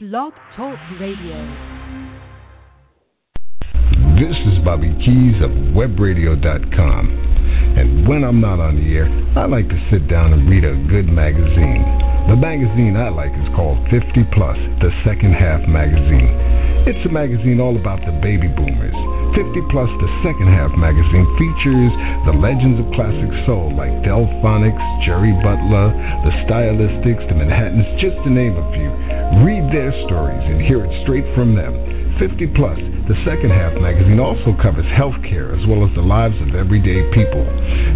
Blog Talk Radio. This is Bobby Keys of webradio.com. And when I'm not on the air, I like to sit down and read a good magazine. The magazine I like is called 50 Plus, the Second Half Magazine. It's a magazine all about the baby boomers. 50 Plus, the Second Half magazine features the legends of classic soul like Delfonics, Jerry Butler, the Stylistics, the Manhattans, just to name a few. Read their stories and hear it straight from them. 50 Plus, the second half magazine also covers healthcare as well as the lives of everyday people.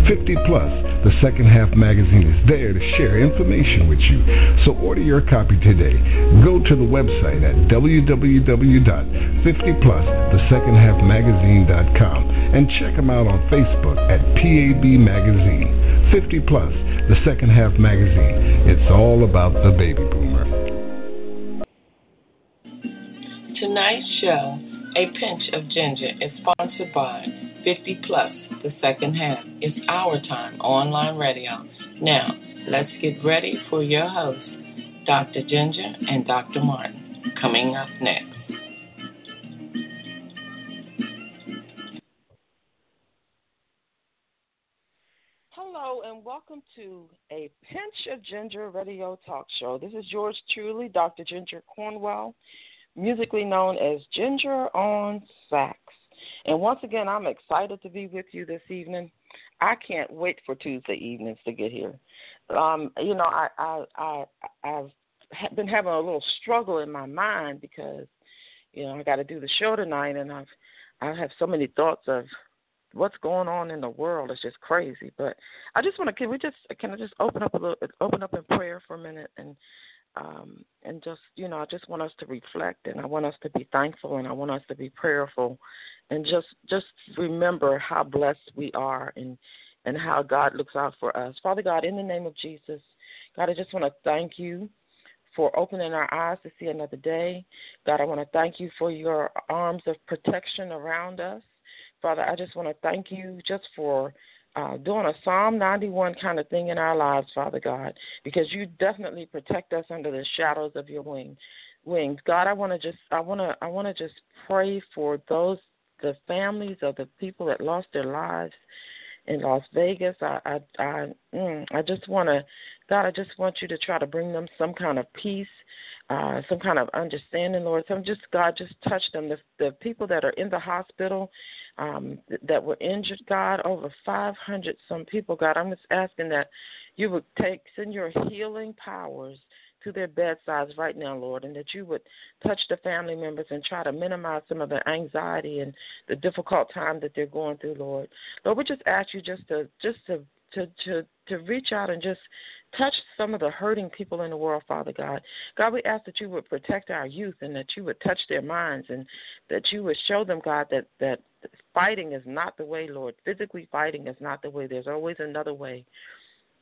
50 Plus, the second half magazine is there to share information with you. So order your copy today. Go to the website at www.50plusthesecondhalfmagazine.com and check them out on Facebook at PAB Magazine. 50 Plus, the second half magazine. It's all about the baby boomer. Tonight's show, A Pinch of Ginger, is sponsored by 50 Plus, the second half. It's our time online radio. Now, let's get ready for your hosts, Dr. Ginger and Dr. Martin, coming up next. Hello and welcome to a Pinch of Ginger radio talk show. This is yours truly, Dr. Ginger Cornwell musically known as Ginger on Sax. And once again, I'm excited to be with you this evening. I can't wait for Tuesday evenings to get here. Um, you know, I, I, I, I've been having a little struggle in my mind because, you know, I got to do the show tonight, and I've, I have so many thoughts of what's going on in the world. It's just crazy. But I just want to, can we just, can I just open up a little, open up in prayer for a minute and um, and just you know, I just want us to reflect, and I want us to be thankful, and I want us to be prayerful, and just just remember how blessed we are, and and how God looks out for us. Father God, in the name of Jesus, God, I just want to thank you for opening our eyes to see another day. God, I want to thank you for your arms of protection around us. Father, I just want to thank you just for uh, doing a Psalm 91 kind of thing in our lives, Father God, because you definitely protect us under the shadows of your wing, wings. God, I want to just, I want to, I want to just pray for those, the families of the people that lost their lives in Las Vegas. I, I, I, mm, I just want to, God, I just want you to try to bring them some kind of peace, uh, some kind of understanding, Lord. Some just, God, just touch them. The, the people that are in the hospital um, that were injured, God, over 500 some people, God. I'm just asking that you would take, send your healing powers to their bedsides right now, Lord, and that you would touch the family members and try to minimize some of the anxiety and the difficult time that they're going through, Lord. Lord, we just ask you just to just to to to to reach out and just touch some of the hurting people in the world, Father God. God, we ask that you would protect our youth and that you would touch their minds and that you would show them, God, that that fighting is not the way, Lord. Physically fighting is not the way. There's always another way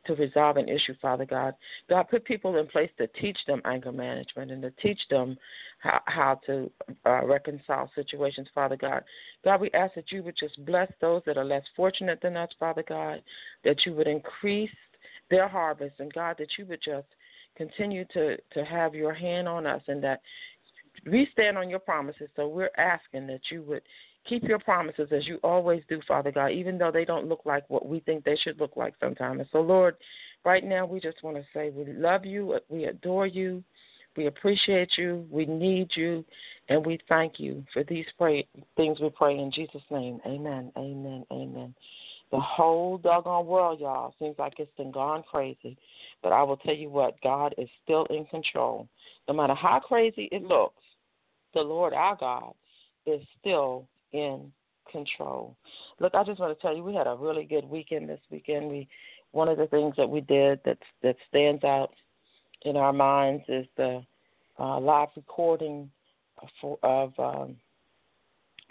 to resolve an issue, Father God. God, put people in place to teach them anger management and to teach them how, how to uh, reconcile situations, Father God. God, we ask that you would just bless those that are less fortunate than us, Father God, that you would increase their harvest, and God, that you would just continue to, to have your hand on us and that we stand on your promises. So we're asking that you would keep your promises as you always do, Father God, even though they don't look like what we think they should look like sometimes. So, Lord, right now we just want to say we love you, we adore you, we appreciate you, we need you, and we thank you for these pray- things we pray in Jesus' name. Amen, amen, amen. The whole doggone world, y'all, seems like it's been gone crazy. But I will tell you what, God is still in control. No matter how crazy it looks, the Lord our God is still in control. Look, I just want to tell you, we had a really good weekend this weekend. We one of the things that we did that that stands out in our minds is the uh, live recording of, of um,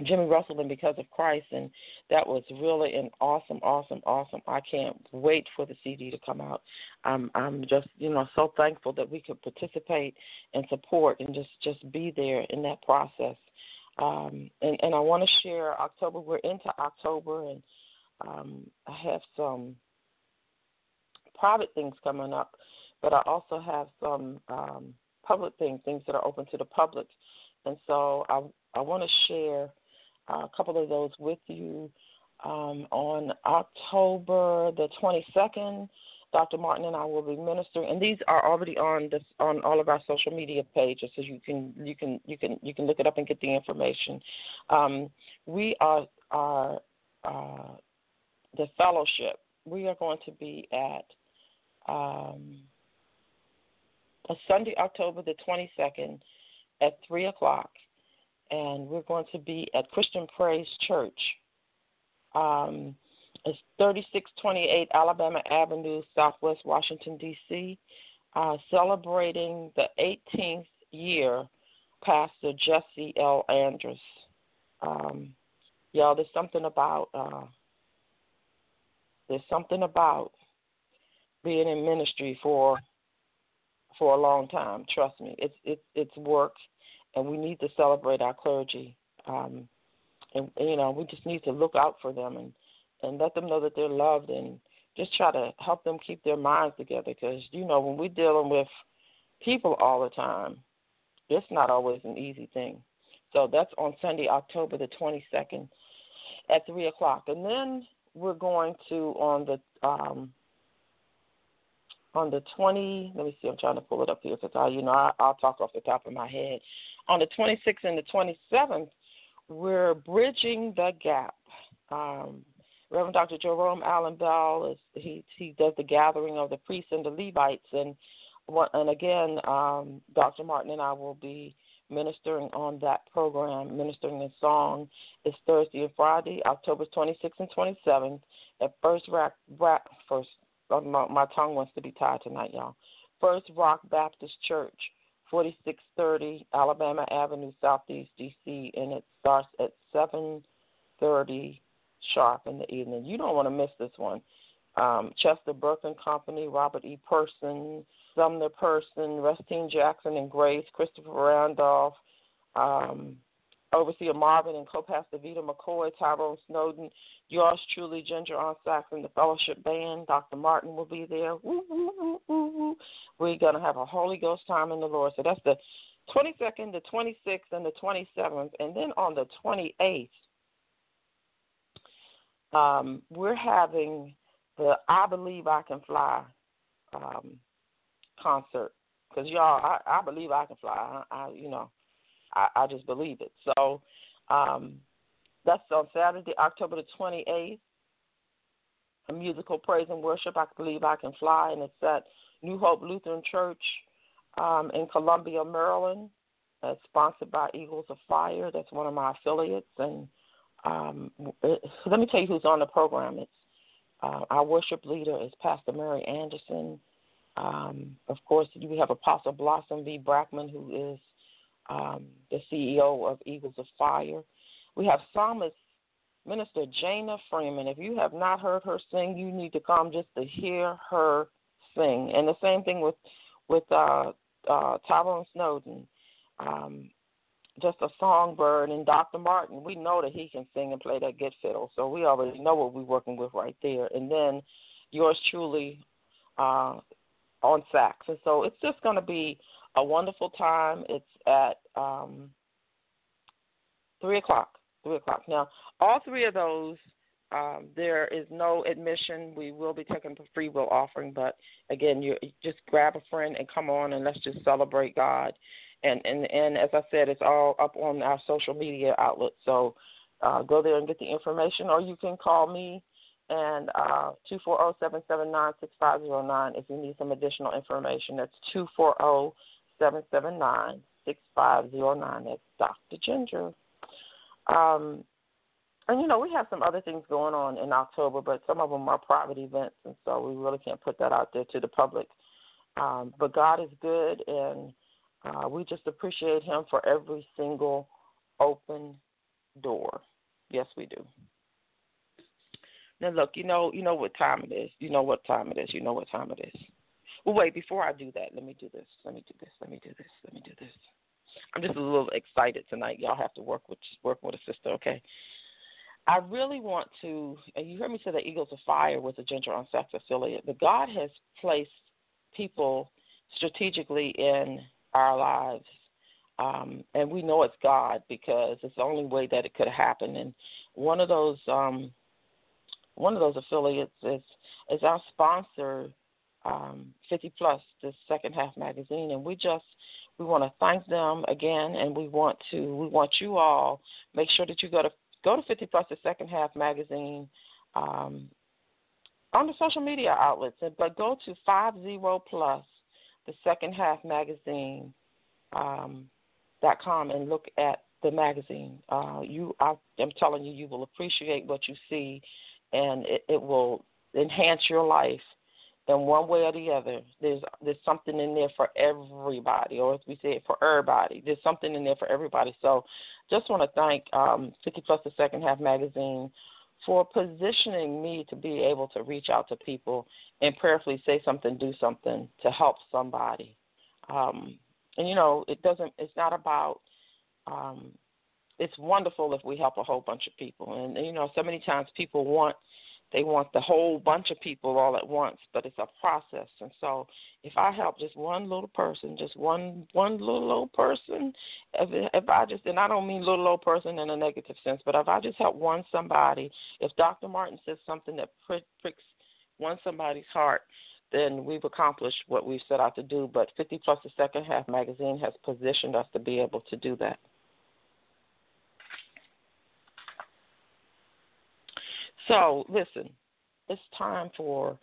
Jimmy Russell and Because of Christ, and that was really an awesome, awesome, awesome. I can't wait for the CD to come out. I'm I'm just you know so thankful that we could participate and support and just just be there in that process. Um, and, and I want to share October. We're into October, and um, I have some private things coming up, but I also have some um, public things, things that are open to the public. And so I I want to share uh, a couple of those with you. Um, on October the 22nd, Dr. Martin and I will be ministering, and these are already on this on all of our social media pages, so you can you can you can you can look it up and get the information. Um, we are are uh, the fellowship. We are going to be at um, a Sunday, October the 22nd, at three o'clock, and we're going to be at Christian Praise Church. Um, it's 3628 Alabama Avenue, Southwest Washington, D.C., uh, celebrating the 18th year Pastor Jesse L. Andrews. Um, y'all, there's something about uh, there's something about being in ministry for for a long time. Trust me, it's it's it's work, and we need to celebrate our clergy. Um, and you know, we just need to look out for them and and let them know that they're loved and just try to help them keep their minds together. Because you know when we're dealing with people all the time it's not always an easy thing. So that's on sunday october the 22nd at 3 o'clock. And then we're going to on the um on the 20 let me see i'm trying to pull it up here because i you know I, i'll talk off the top of my head. On the 26th and the 27th we're bridging the gap um, Reverend Dr. Jerome Allen Bell is he he does the gathering of the priests and the Levites and and again um, Dr. Martin and I will be ministering on that program, ministering a song. It's Thursday and Friday, October 26th and 27th at First Rock, Rock First. Oh, my, my tongue wants to be tied tonight, y'all. First Rock Baptist Church, 4630 Alabama Avenue, Southeast DC, and it starts at 7:30 sharp in the evening. You don't want to miss this one. Um, Chester Burke and Company, Robert E. Person, Sumner Person, Rustine Jackson and Grace, Christopher Randolph, um, Overseer Marvin and co-pastor Vita McCoy, Tyrone Snowden, yours truly, Ginger on sax and the Fellowship Band. Dr. Martin will be there. We're going to have a Holy Ghost time in the Lord. So that's the 22nd, the 26th, and the 27th. And then on the 28th, um, we're having the I Believe I Can Fly um, concert. Because, y'all, I, I believe I can fly. I, I you know, I, I just believe it. So um, that's on Saturday, October the 28th. A musical praise and worship. I believe I can fly, and it's at New Hope Lutheran Church um, in Columbia, Maryland. It's sponsored by Eagles of Fire. That's one of my affiliates, and um, let me tell you who's on the program. It's uh, our worship leader is Pastor Mary Anderson. Um, of course, we have Apostle Blossom V. Brackman, who is um, the CEO of Eagles of Fire. We have psalmist Minister Jana Freeman. If you have not heard her sing, you need to come just to hear her sing. And the same thing with with uh, uh, Tyrone Snowden. Um, just a songbird, and Dr. Martin, we know that he can sing and play that good fiddle, so we already know what we're working with right there. And then yours truly uh, on sax, and so it's just going to be a wonderful time. It's at um, three o'clock. Three o'clock. Now, all three of those, um, there is no admission. We will be taking a free will offering, but again, you just grab a friend and come on, and let's just celebrate God and and and as I said, it's all up on our social media outlets. So uh, go there and get the information, or you can call me and uh, two four zero seven seven nine six five zero nine if you need some additional information. That's two four zero seven seven nine six five zero nine. That's Dr. Ginger. Um, and you know we have some other things going on in October, but some of them are private events, and so we really can't put that out there to the public. Um, but God is good, and uh, we just appreciate him for every single open door. Yes, we do. Now look, you know, you know what time it is. You know what time it is. You know what time it is. Well, wait. Before I do that, let me do this. Let me do this. Let me do this. Let me do this. I'm just a little excited tonight. Y'all have to work with work with a sister, okay? I really want to. You heard me say that Eagles of Fire was a Ginger on sax affiliate, but God has placed people strategically in our lives. Um, and we know it's God because it's the only way that it could happen. And one of those um, one of those affiliates is is our sponsor, um, 50 Plus, the Second Half magazine, and we just we want to thank them again, and we want to we want you all make sure that you go to go to 50 Plus, the Second Half magazine. Um, on the social media outlets, but go to 50 plus the second half magazine um, dot com and look at the magazine. Uh, you, I, am telling you, you will appreciate what you see, and it, it will enhance your life in one way or the other. There's there's something in there for everybody, or as we say, for everybody. There's something in there for everybody. So, just want to thank um, 50 Plus the Second Half magazine for positioning me to be able to reach out to people and prayerfully say something, do something to help somebody. Um, and you know, it doesn't. It's not about. Um, it's wonderful if we help a whole bunch of people, and you know, so many times people want they want the whole bunch of people all at once, but it's a process. And so, if I help just one little person, just one one little old person, if if I just and I don't mean little old person in a negative sense, but if I just help one somebody, if Dr. Martin says something that pricks one somebody's heart, then we've accomplished what we've set out to do. But 50 Plus the Second Half magazine has positioned us to be able to do that. So, listen, it's time for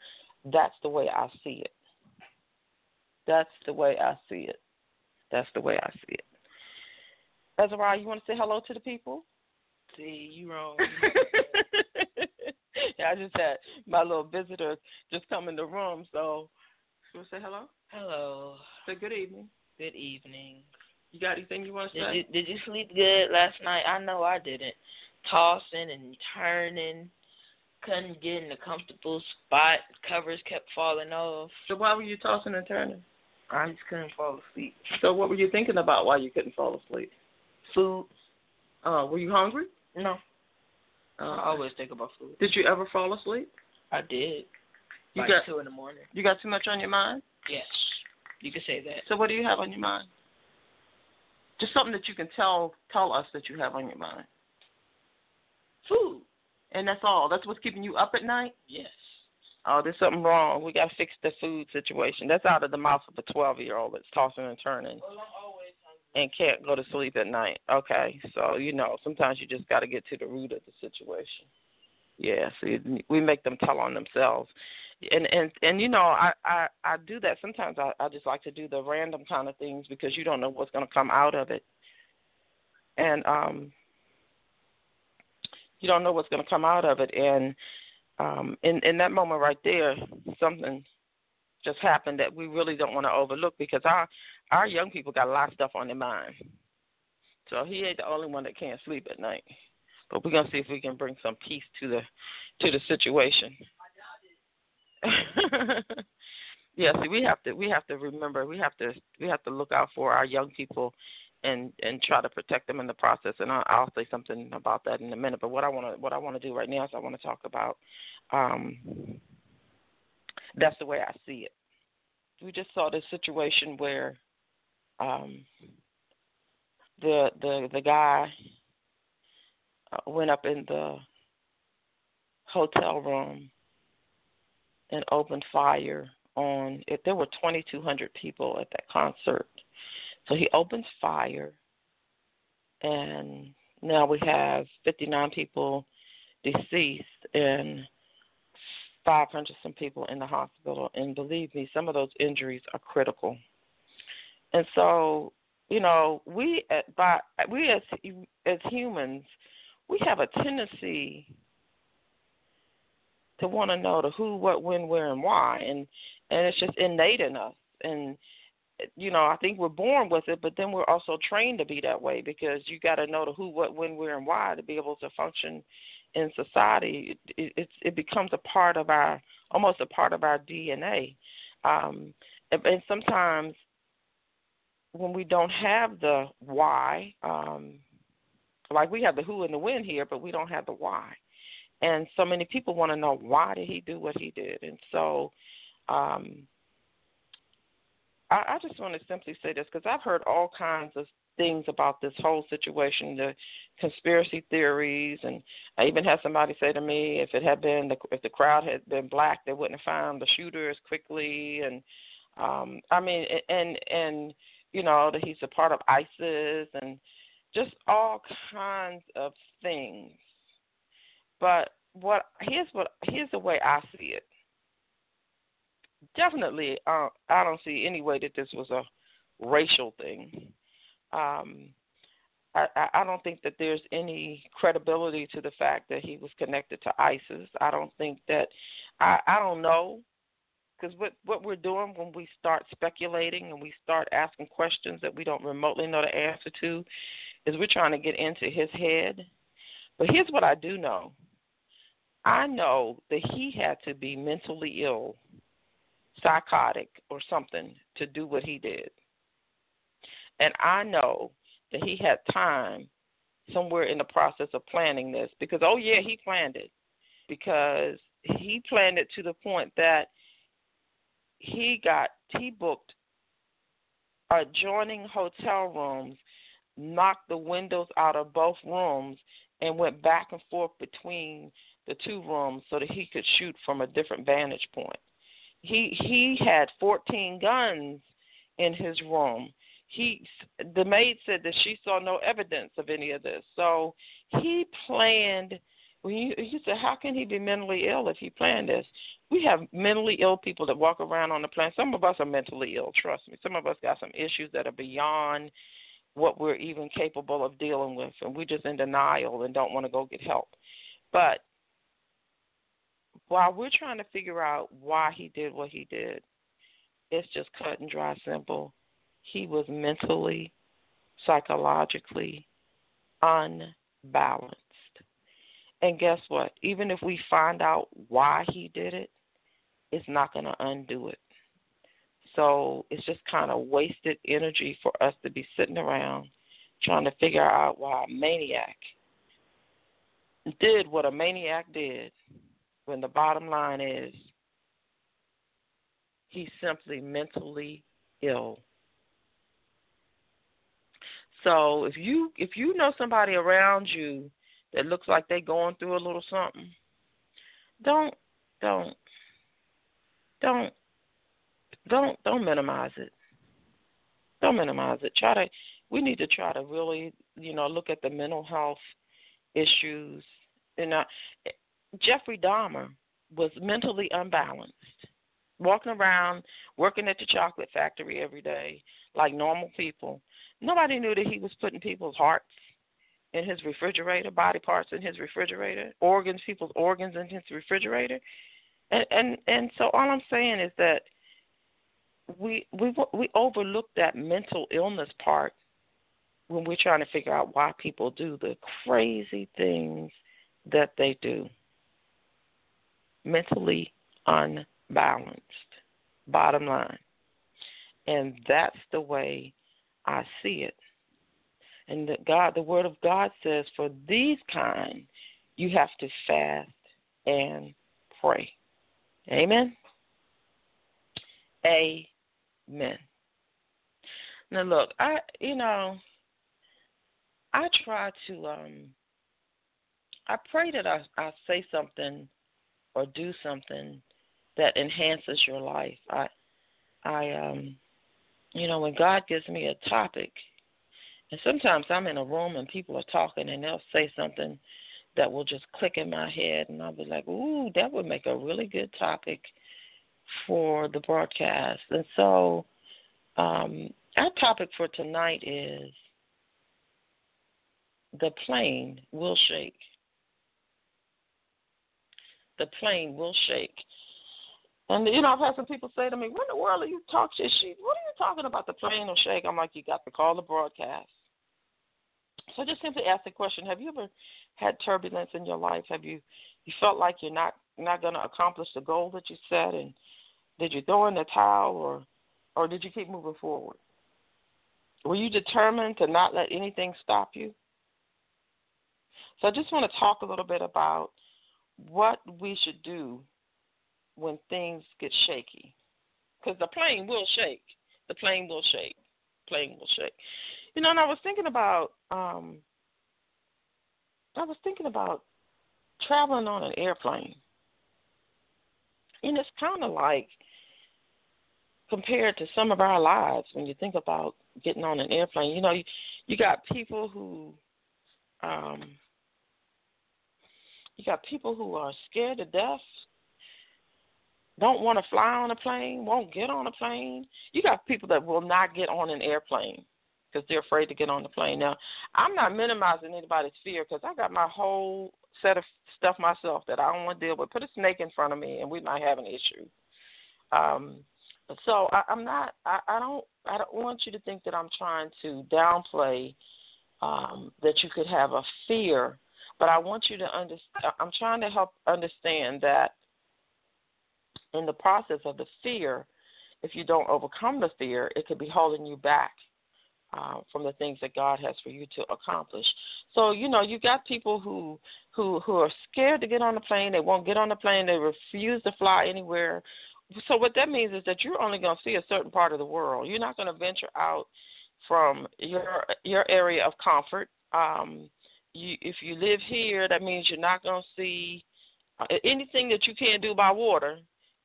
that's the way I see it. That's the way I see it. That's the way I see it. Ezra, you want to say hello to the people? See, you wrong. yeah, I just had my little visitor just come in the room, so you want to say hello? Hello. Say good evening. Good evening. You got anything you want to say? Did you, did you sleep good last night? I know I didn't. Tossing and turning couldn't get in a comfortable spot. Covers kept falling off. So why were you tossing and turning? I just couldn't fall asleep. So what were you thinking about while you couldn't fall asleep? Food. Uh, were you hungry? No. Uh, I always think about food. Did you ever fall asleep? I did. You like got two in the morning. You got too much on your mind? Yes. You could say that. So what do you have on your mind? Just something that you can tell tell us that you have on your mind. Food. And that's all. That's what's keeping you up at night? Yes. Oh, there's something wrong. We got to fix the food situation. That's out of the mouth of a 12 year old that's tossing and turning Well, and can't go to sleep at night. Okay, so you know sometimes you just got to get to the root of the situation. Yeah, see, we make them tell on themselves, and and and you know I I I do that sometimes. I I just like to do the random kind of things because you don't know what's going to come out of it, and um you don't know what's going to come out of it, and um in in that moment right there something just happened that we really don't want to overlook because our our young people got a lot of stuff on their mind. So he ain't the only one that can't sleep at night. But we're gonna see if we can bring some peace to the to the situation. yeah, see we have to we have to remember we have to we have to look out for our young people and and try to protect them in the process and I'll, I'll say something about that in a minute. But what I want to what I want to do right now is I want to talk about um that's the way I see it. We just saw this situation where um, the the the guy uh, went up in the hotel room and opened fire on if there were 2200 people at that concert so he opens fire and now we have 59 people deceased and 500 some people in the hospital, and believe me, some of those injuries are critical. And so, you know, we at, by we as as humans, we have a tendency to want to know the who, what, when, where, and why, and and it's just innate in us. And you know, I think we're born with it, but then we're also trained to be that way because you got to know the who, what, when, where, and why to be able to function in society, it, it, it becomes a part of our, almost a part of our DNA. Um, and, and sometimes when we don't have the why, um, like we have the who and the when here, but we don't have the why. And so many people want to know why did he do what he did, and so um, I, I just want to simply say this because I've heard all kinds of things about this whole situation, the conspiracy theories, and I even had somebody say to me, if it had been the if the crowd had been black, they wouldn't have found the shooter as quickly, and um, I mean, and and you know that he's a part of ISIS, and just all kinds of things. But what here's what here's the way I see it. Definitely, uh, I don't see any way that this was a racial thing. Um, I, I don't think that there's any credibility to the fact that he was connected to ISIS. I don't think that I, I don't know because what what we're doing when we start speculating and we start asking questions that we don't remotely know the answer to is we're trying to get into his head. But here's what I do know. I know that he had to be mentally ill, psychotic or something to do what he did. And I know that he had time somewhere in the process of planning this because oh yeah, he planned it. Because he planned it to the point that he got he booked adjoining hotel rooms, knocked the windows out of both rooms, and went back and forth between the two rooms so that he could shoot from a different vantage point. He he had 14 guns in his room. He the maid said that she saw no evidence of any of this. So he planned when you you said how can he be mentally ill if he planned this? we have mentally ill people that walk around on the planet. Some of us are mentally ill, trust me. Some of us got some issues that are beyond what we're even capable of dealing with, and we're just in denial and don't want to go get help. But while we're trying to figure out why he did what he did, it's just cut and dry simple. He was mentally, psychologically unbalanced. And guess what? Even if we find out why he did it, it's not going to undo it. So it's just kind of wasted energy for us to be sitting around trying to figure out why a maniac did what a maniac did when the bottom line is he's simply mentally ill. So if you if you know somebody around you that looks like they're going through a little something, don't don't don't don't don't minimize it. Don't minimize it. Try to we need to try to really, you know, look at the mental health issues. and know, Jeffrey Dahmer was mentally unbalanced, walking around, working at the chocolate factory every day like normal people. Nobody knew that he was putting people's hearts in his refrigerator, body parts in his refrigerator, organs, people's organs in his refrigerator. And and and so all I'm saying is that we we we overlook that mental illness part when we're trying to figure out why people do the crazy things that they do. Mentally unbalanced. Bottom line. And that's the way I see it. And that God the word of God says for these kind you have to fast and pray. Amen. Amen. Now look, I you know, I try to um I pray that I I say something or do something that enhances your life. I I um you know, when God gives me a topic and sometimes I'm in a room and people are talking and they'll say something that will just click in my head, and I'll be like, "Ooh, that would make a really good topic for the broadcast." And so, um, our topic for tonight is the plane will shake. The plane will shake. And you know, I've had some people say to me, "When in the world are you talking shit? What are you talking about? The plane will shake?" I'm like, "You got to call the broadcast." So just simply ask the question: Have you ever had turbulence in your life? Have you you felt like you're not not going to accomplish the goal that you set, and did you throw in the towel, or or did you keep moving forward? Were you determined to not let anything stop you? So I just want to talk a little bit about what we should do when things get shaky, because the plane will shake. the plane will shake. Plane will shake. You know, and I was thinking about um I was thinking about traveling on an airplane. And it's kind of like compared to some of our lives when you think about getting on an airplane. You know, you, you got people who um you got people who are scared to death, don't want to fly on a plane, won't get on a plane. You got people that will not get on an airplane because they're afraid to get on the plane. Now, I'm not minimizing anybody's fear because I got my whole set of stuff myself that I don't want to deal with. Put a snake in front of me, and we might have an issue. Um, so I, I'm not. I, I don't. I don't want you to think that I'm trying to downplay um, that you could have a fear, but I want you to understand. I'm trying to help understand that in the process of the fear, if you don't overcome the fear, it could be holding you back uh, from the things that God has for you to accomplish. So you know, you got people who who who are scared to get on the plane. They won't get on the plane. They refuse to fly anywhere. So what that means is that you're only going to see a certain part of the world. You're not going to venture out from your your area of comfort. Um, you, if you live here, that means you're not going to see uh, anything that you can't do by water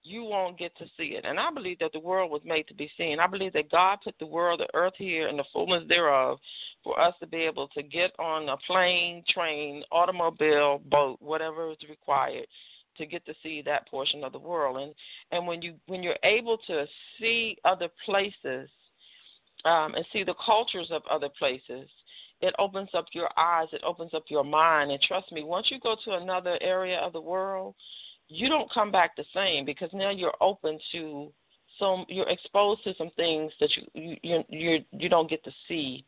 you won't get to see it. And I believe that the world was made to be seen. I believe that God put the world, the earth here, and the fullness thereof for us to be able to get on a plane, train, automobile, boat, whatever is required to get to see that portion of the world. And and when you when you're able to see other places um, and see the cultures of other places, it opens up your eyes, it opens up your mind. And trust me, once you go to another area of the world, you don't come back the same because now you're open to some you're exposed to some things that you you you you, don't get to see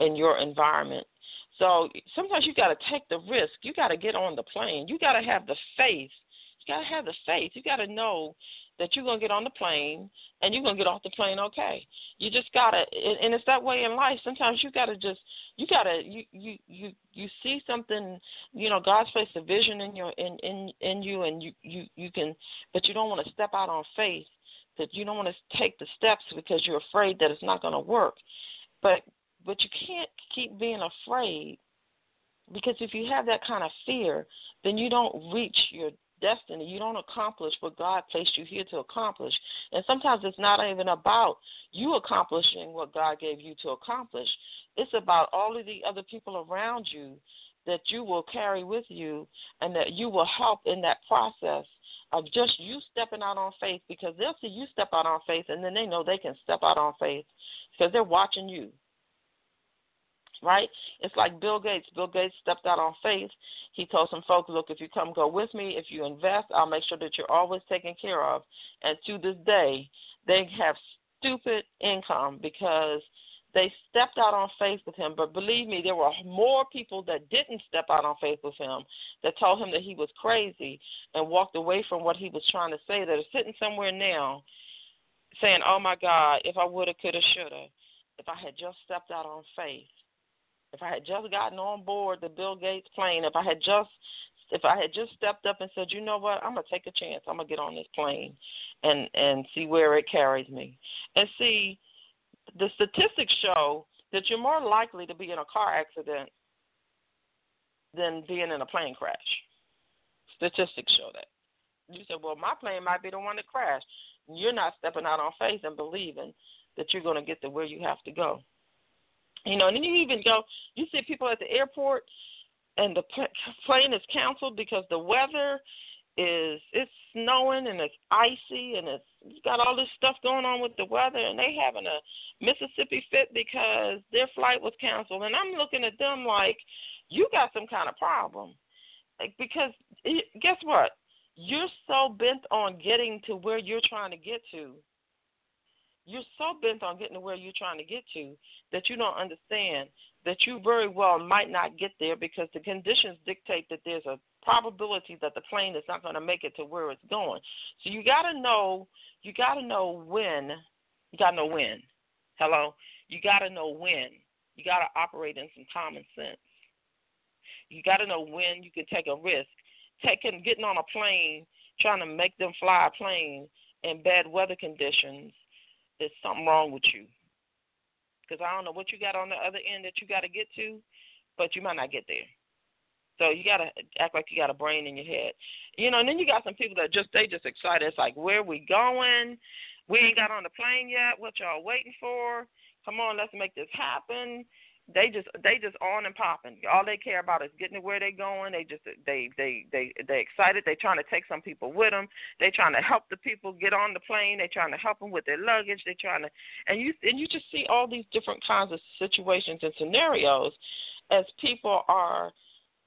in your environment. So sometimes you got to take the risk. You got to get on the plane. You got to have the faith. You got to have the faith. You got to know that you're gonna get on the plane and you're gonna get off the plane okay. You just gotta, and it's that way in life. Sometimes you gotta just, you gotta, you you you you see something, you know, God's placed a vision in your in in in you, and you you you can, but you don't want to step out on faith. That you don't want to take the steps because you're afraid that it's not gonna work. But but you can't keep being afraid because if you have that kind of fear, then you don't reach your destiny. You don't accomplish what God placed you here to accomplish. And sometimes it's not even about you accomplishing what God gave you to accomplish. It's about all of the other people around you that you will carry with you and that you will help in that process of just you stepping out on faith because they'll see you step out on faith and then they know they can step out on faith because they're watching you right? It's like Bill Gates. Bill Gates stepped out on faith. He told some folks, look, if you come go with me, if you invest, I'll make sure that you're always taken care of. And to this day, they have stupid income because they stepped out on faith with him. But believe me, there were more people that didn't step out on faith with him that told him that he was crazy and walked away from what he was trying to say that are sitting somewhere now saying, oh my God, if I would have, could have, should have, if I had just stepped out on faith if I had just gotten on board the Bill Gates plane, if I had just if I had just stepped up and said, you know what, I'm gonna take a chance. I'm gonna get on this plane and and see where it carries me. And see, the statistics show that you're more likely to be in a car accident than being in a plane crash. Statistics show that. You said, well, my plane might be the one that crashed. You're not stepping out on faith and believing that you're going to get to where you have to go. You know, and then you even go, you see people at the airport, and the plane is canceled because the weather is it's snowing and it's icy and it's you got all this stuff going on with the weather and they having a Mississippi fit because their flight was canceled. And I'm looking at them like you got some kind of problem. Like, because it, guess what? You're so bent on getting to where you're trying to get to you're so bent on getting to where you're trying to get to that you don't understand that you very well might not get there because the conditions dictate that there's a probability that the plane is not going to make it to where it's going. So you got to know, you got to know when, you got to know when. Hello? You got to know when. You got to operate in some common sense. You got to know when you can take a risk. Taking, getting on a plane, trying to make them fly a plane in bad weather conditions there's something wrong with you. Because I don't know what you got on the other end that you got to get to, but you might not get there. So you gotta act like you got a brain in your head, you know. And then you got some people that just they just excited. It's like, where we going? We ain't got on the plane yet. What y'all waiting for? Come on, let's make this happen. They just they just on and popping. All they care about is getting to where they're going. They just they they they they excited. They trying to take some people with them. They trying to help the people get on the plane. They trying to help them with their luggage. They trying to and you and you just see all these different kinds of situations and scenarios as people are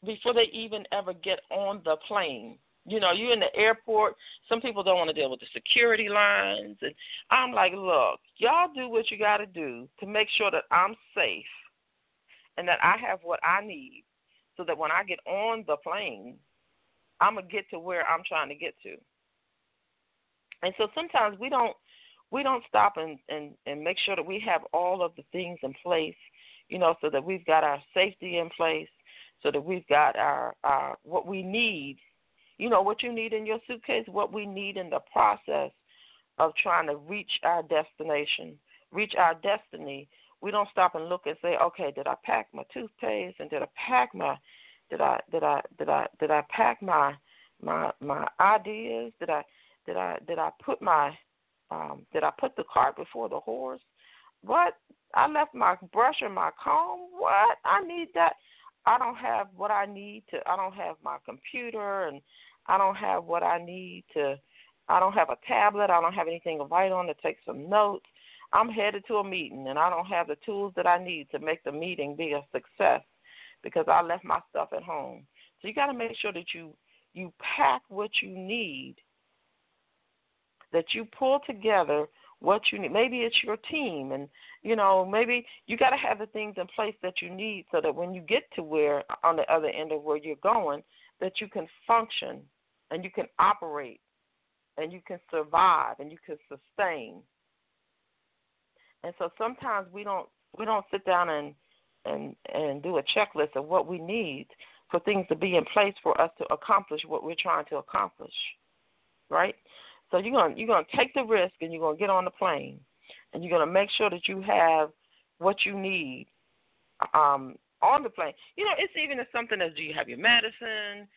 before they even ever get on the plane. You know, you're in the airport. Some people don't want to deal with the security lines, and I'm like, look, y'all do what you got to do to make sure that I'm safe and that I have what I need, so that when I get on the plane, I'm gonna get to where I'm trying to get to. And so sometimes we don't we don't stop and, and, and make sure that we have all of the things in place, you know, so that we've got our safety in place, so that we've got our, our what we need, you know, what you need in your suitcase, what we need in the process of trying to reach our destination, reach our destiny. We don't stop and look and say, okay, did I pack my toothpaste and did I pack my did I did I did I did I pack my my my ideas? Did I did I did I put my um did I put the cart before the horse? What? I left my brush and my comb. What? I need that. I don't have what I need to I don't have my computer and I don't have what I need to I don't have a tablet, I don't have anything to write on to take some notes. I'm headed to a meeting and I don't have the tools that I need to make the meeting be a success because I left my stuff at home. So you got to make sure that you you pack what you need that you pull together what you need. Maybe it's your team, and you know, maybe you got to have the things in place that you need so that when you get to where on the other end of where you're going, that you can function and you can operate and you can survive and you can sustain. And so sometimes we don't we don't sit down and and and do a checklist of what we need for things to be in place for us to accomplish what we're trying to accomplish. Right? So you're gonna you're gonna take the risk and you're gonna get on the plane and you're gonna make sure that you have what you need um, on the plane. You know, it's even something as do you have your medicine?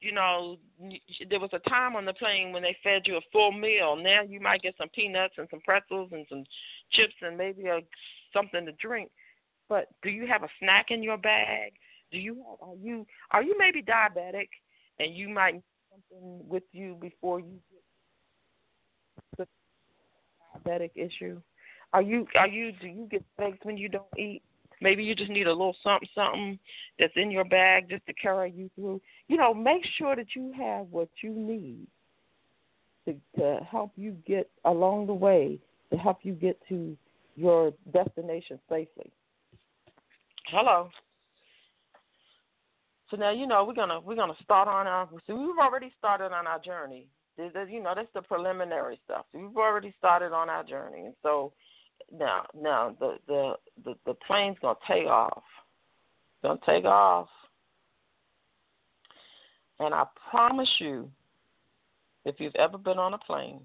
You know, there was a time on the plane when they fed you a full meal. Now you might get some peanuts and some pretzels and some chips and maybe a something to drink. But do you have a snack in your bag? Do you are you are you maybe diabetic and you might need something with you before you get the diabetic issue? Are you are you do you get headaches when you don't eat? Maybe you just need a little something something that's in your bag just to carry you through. You know, make sure that you have what you need to to help you get along the way to help you get to your destination safely. Hello. So now you know we're gonna we're gonna start on our. So we've already started on our journey. You know that's the preliminary stuff. we've already started on our journey, and so now now the the the, the plane's gonna take off. It's gonna take off, and I promise you, if you've ever been on a plane,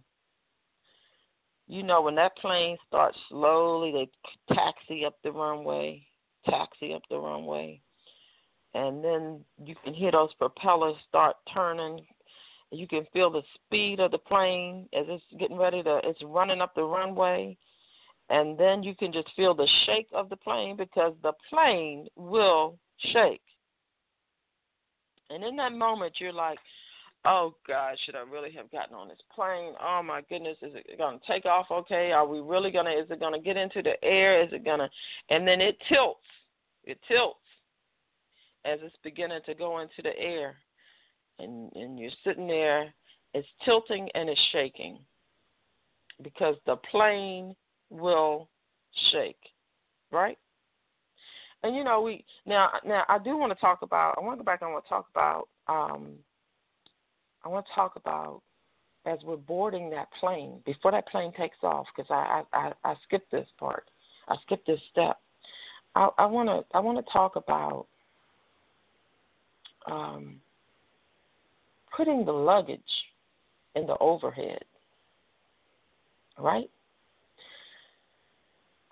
you know when that plane starts slowly, they taxi up the runway taxi up the runway. And then you can hear those propellers start turning. You can feel the speed of the plane as it's getting ready to, it's running up the runway. And then you can just feel the shake of the plane because the plane will shake. And in that moment, you're like, oh God, should I really have gotten on this plane? Oh my goodness, is it going to take off okay? Are we really going to, is it going to get into the air? Is it going to, and then it tilts it tilts as it's beginning to go into the air. And, and you're sitting there, it's tilting and it's shaking because the plane will shake, right? And you know, we now now I do want to talk about. I want to go back. I want to talk about. Um, I want to talk about as we're boarding that plane before that plane takes off because I, I I I skipped this part. I skipped this step. I want to I want to talk about um, putting the luggage in the overhead, right?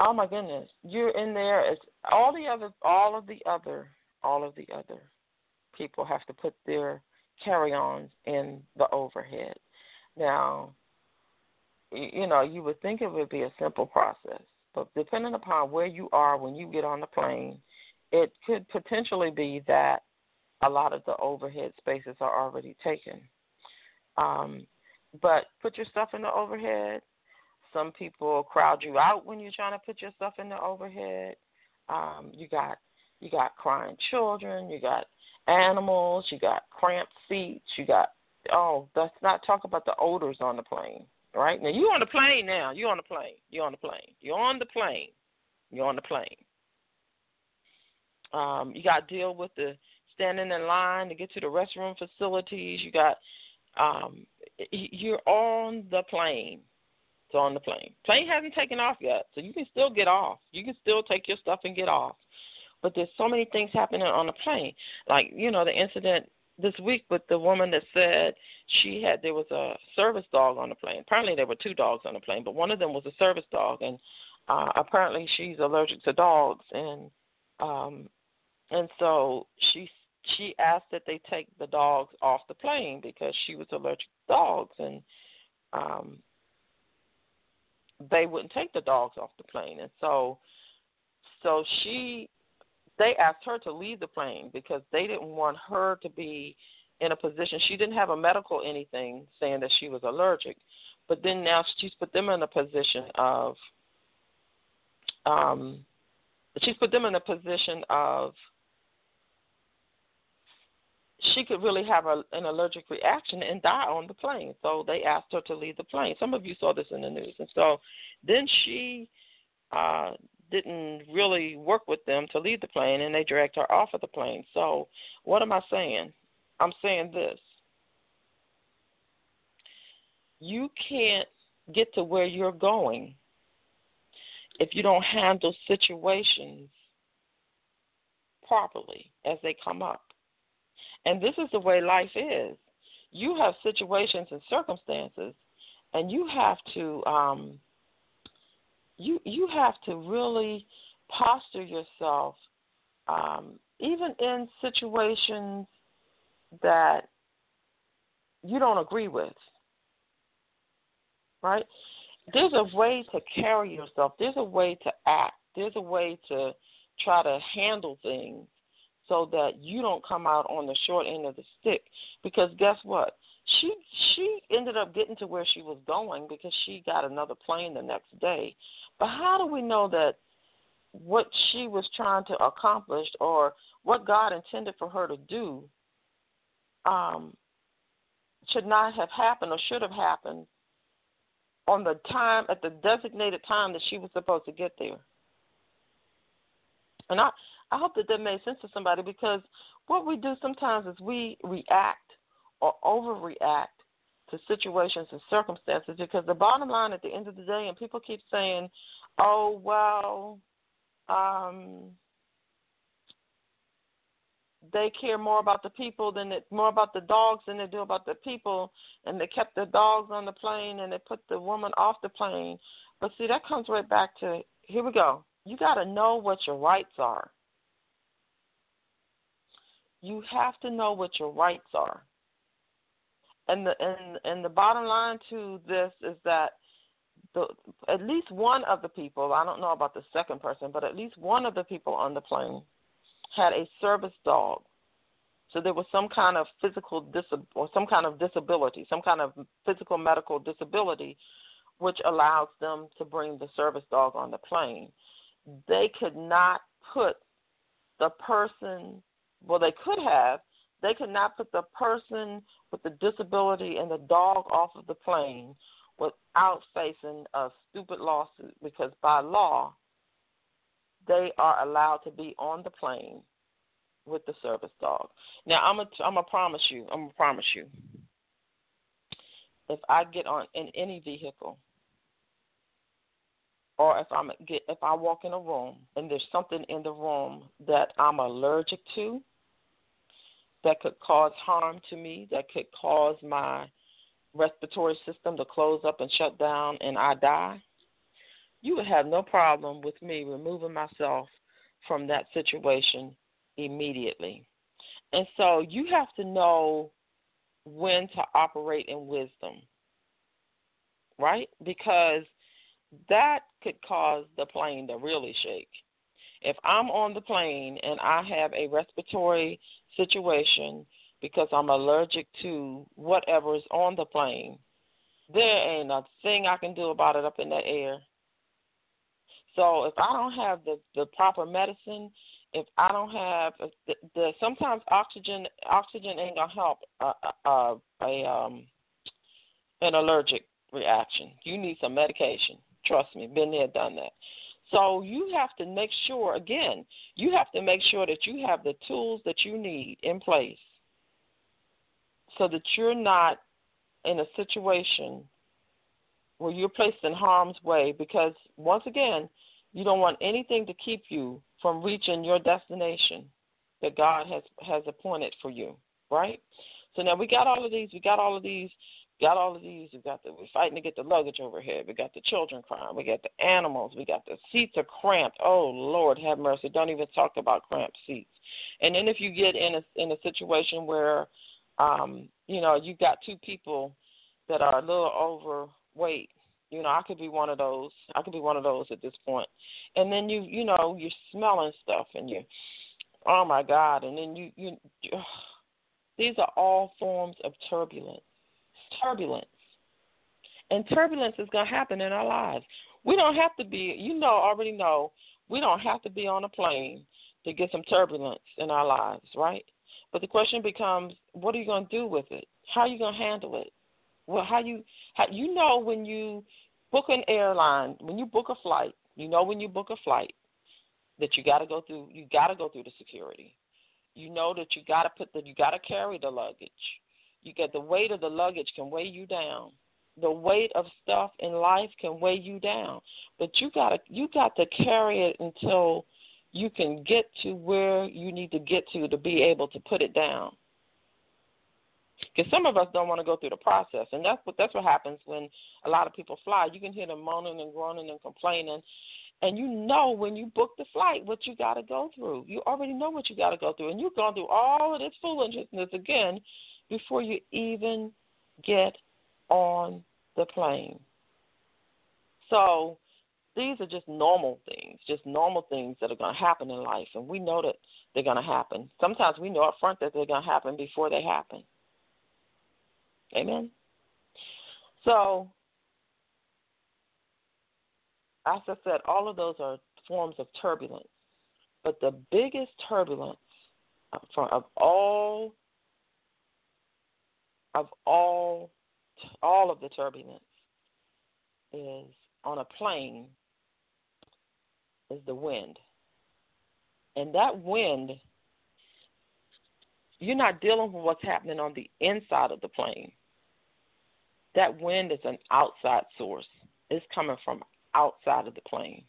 Oh my goodness, you're in there. It's all the other, all of the other, all of the other people have to put their carry-ons in the overhead. Now, you know, you would think it would be a simple process, but depending upon where you are when you get on the plane, it could potentially be that a lot of the overhead spaces are already taken. Um, but put your stuff in the overhead. Some people crowd you out when you're trying to put your stuff in the overhead. Um, you got you got crying children, you got animals, you got cramped seats, you got oh, let's not talk about the odors on the plane. Right? Now you on the plane now. You on the plane. You on the plane. You're on the plane. You're on the plane. Um, you got to deal with the standing in line to get to the restroom facilities. You got um, you're on the plane. It's on the plane. Plane hasn't taken off yet, so you can still get off. You can still take your stuff and get off. But there's so many things happening on the plane. Like you know the incident this week with the woman that said she had there was a service dog on the plane. Apparently there were two dogs on the plane, but one of them was a service dog, and uh, apparently she's allergic to dogs, and um, and so she she asked that they take the dogs off the plane because she was allergic to dogs, and um, they wouldn't take the dogs off the plane, and so so she they asked her to leave the plane because they didn't want her to be in a position she didn't have a medical anything saying that she was allergic but then now she's put them in a position of um she's put them in a position of she could really have a, an allergic reaction and die on the plane. So they asked her to leave the plane. Some of you saw this in the news. And so then she uh, didn't really work with them to leave the plane and they dragged her off of the plane. So what am I saying? I'm saying this. You can't get to where you're going if you don't handle situations properly as they come up. And this is the way life is. You have situations and circumstances, and you have to um, you you have to really posture yourself, um, even in situations that you don't agree with. Right? There's a way to carry yourself. There's a way to act. There's a way to try to handle things so that you don't come out on the short end of the stick. Because guess what? She she ended up getting to where she was going because she got another plane the next day. But how do we know that what she was trying to accomplish or what God intended for her to do um, should not have happened or should have happened on the time at the designated time that she was supposed to get there? And I I hope that that made sense to somebody because what we do sometimes is we react or overreact to situations and circumstances because the bottom line at the end of the day, and people keep saying, oh, well, um, they care more about the people than it, more about the dogs than they do about the people, and they kept the dogs on the plane and they put the woman off the plane. But see, that comes right back to here we go. You got to know what your rights are you have to know what your rights are. And the and and the bottom line to this is that the at least one of the people, I don't know about the second person, but at least one of the people on the plane had a service dog. So there was some kind of physical dis or some kind of disability, some kind of physical medical disability which allows them to bring the service dog on the plane. They could not put the person well, they could have. They could not put the person with the disability and the dog off of the plane without facing a stupid lawsuit because by law, they are allowed to be on the plane with the service dog. Now, I'm gonna I'm gonna promise you, I'm gonna promise you, if I get on in any vehicle, or if I'm get if I walk in a room and there's something in the room that I'm allergic to, that could cause harm to me, that could cause my respiratory system to close up and shut down and I die, you would have no problem with me removing myself from that situation immediately. And so you have to know when to operate in wisdom, right? Because that could cause the plane to really shake. If I'm on the plane and I have a respiratory situation because I'm allergic to whatever is on the plane, there ain't a thing I can do about it up in the air. So if I don't have the the proper medicine, if I don't have uh, the, the sometimes oxygen oxygen ain't gonna help a, a, a um an allergic reaction. You need some medication. Trust me, been there, done that. So you have to make sure again, you have to make sure that you have the tools that you need in place so that you're not in a situation where you're placed in harm's way because once again, you don't want anything to keep you from reaching your destination that God has has appointed for you, right? So now we got all of these, we got all of these, got all of these. We got the we're fighting to get the luggage overhead. We got the children crying. We got the animals. We got the seats are cramped. Oh Lord, have mercy! Don't even talk about cramped seats. And then if you get in a in a situation where, um, you know, you've got two people that are a little overweight you know, I could be one of those. I could be one of those at this point. And then you, you know, you're smelling stuff, and you, oh my God, and then you, you, you these are all forms of turbulence. Turbulence, and turbulence is going to happen in our lives. We don't have to be, you know, already know, we don't have to be on a plane to get some turbulence in our lives, right? But the question becomes, what are you going to do with it? How are you going to handle it? Well, how you how you know when you book an airline, when you book a flight, you know when you book a flight that you got to go through you got to go through the security. You know that you got to put the you got to carry the luggage. You get the weight of the luggage can weigh you down. The weight of stuff in life can weigh you down. But you got to you got to carry it until you can get to where you need to get to to be able to put it down. Because some of us don't want to go through the process, and that's what that's what happens when a lot of people fly. You can hear them moaning and groaning and complaining, and you know when you book the flight what you got to go through. You already know what you got to go through, and you've gone through all of this foolishness again before you even get on the plane. So these are just normal things, just normal things that are going to happen in life, and we know that they're going to happen. Sometimes we know up front that they're going to happen before they happen. Amen. So, as I said, all of those are forms of turbulence. But the biggest turbulence of all of all all of the turbulence is on a plane is the wind. And that wind you're not dealing with what's happening on the inside of the plane that wind is an outside source. It's coming from outside of the plane,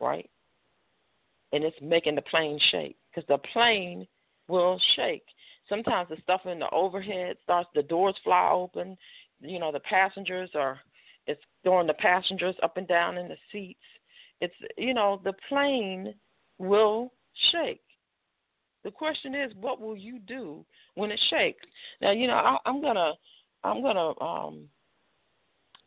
right? And it's making the plane shake because the plane will shake. Sometimes the stuff in the overhead starts, the doors fly open. You know, the passengers are, it's throwing the passengers up and down in the seats. It's, you know, the plane will shake. The question is, what will you do when it shakes? Now, you know, I, I'm gonna I'm gonna um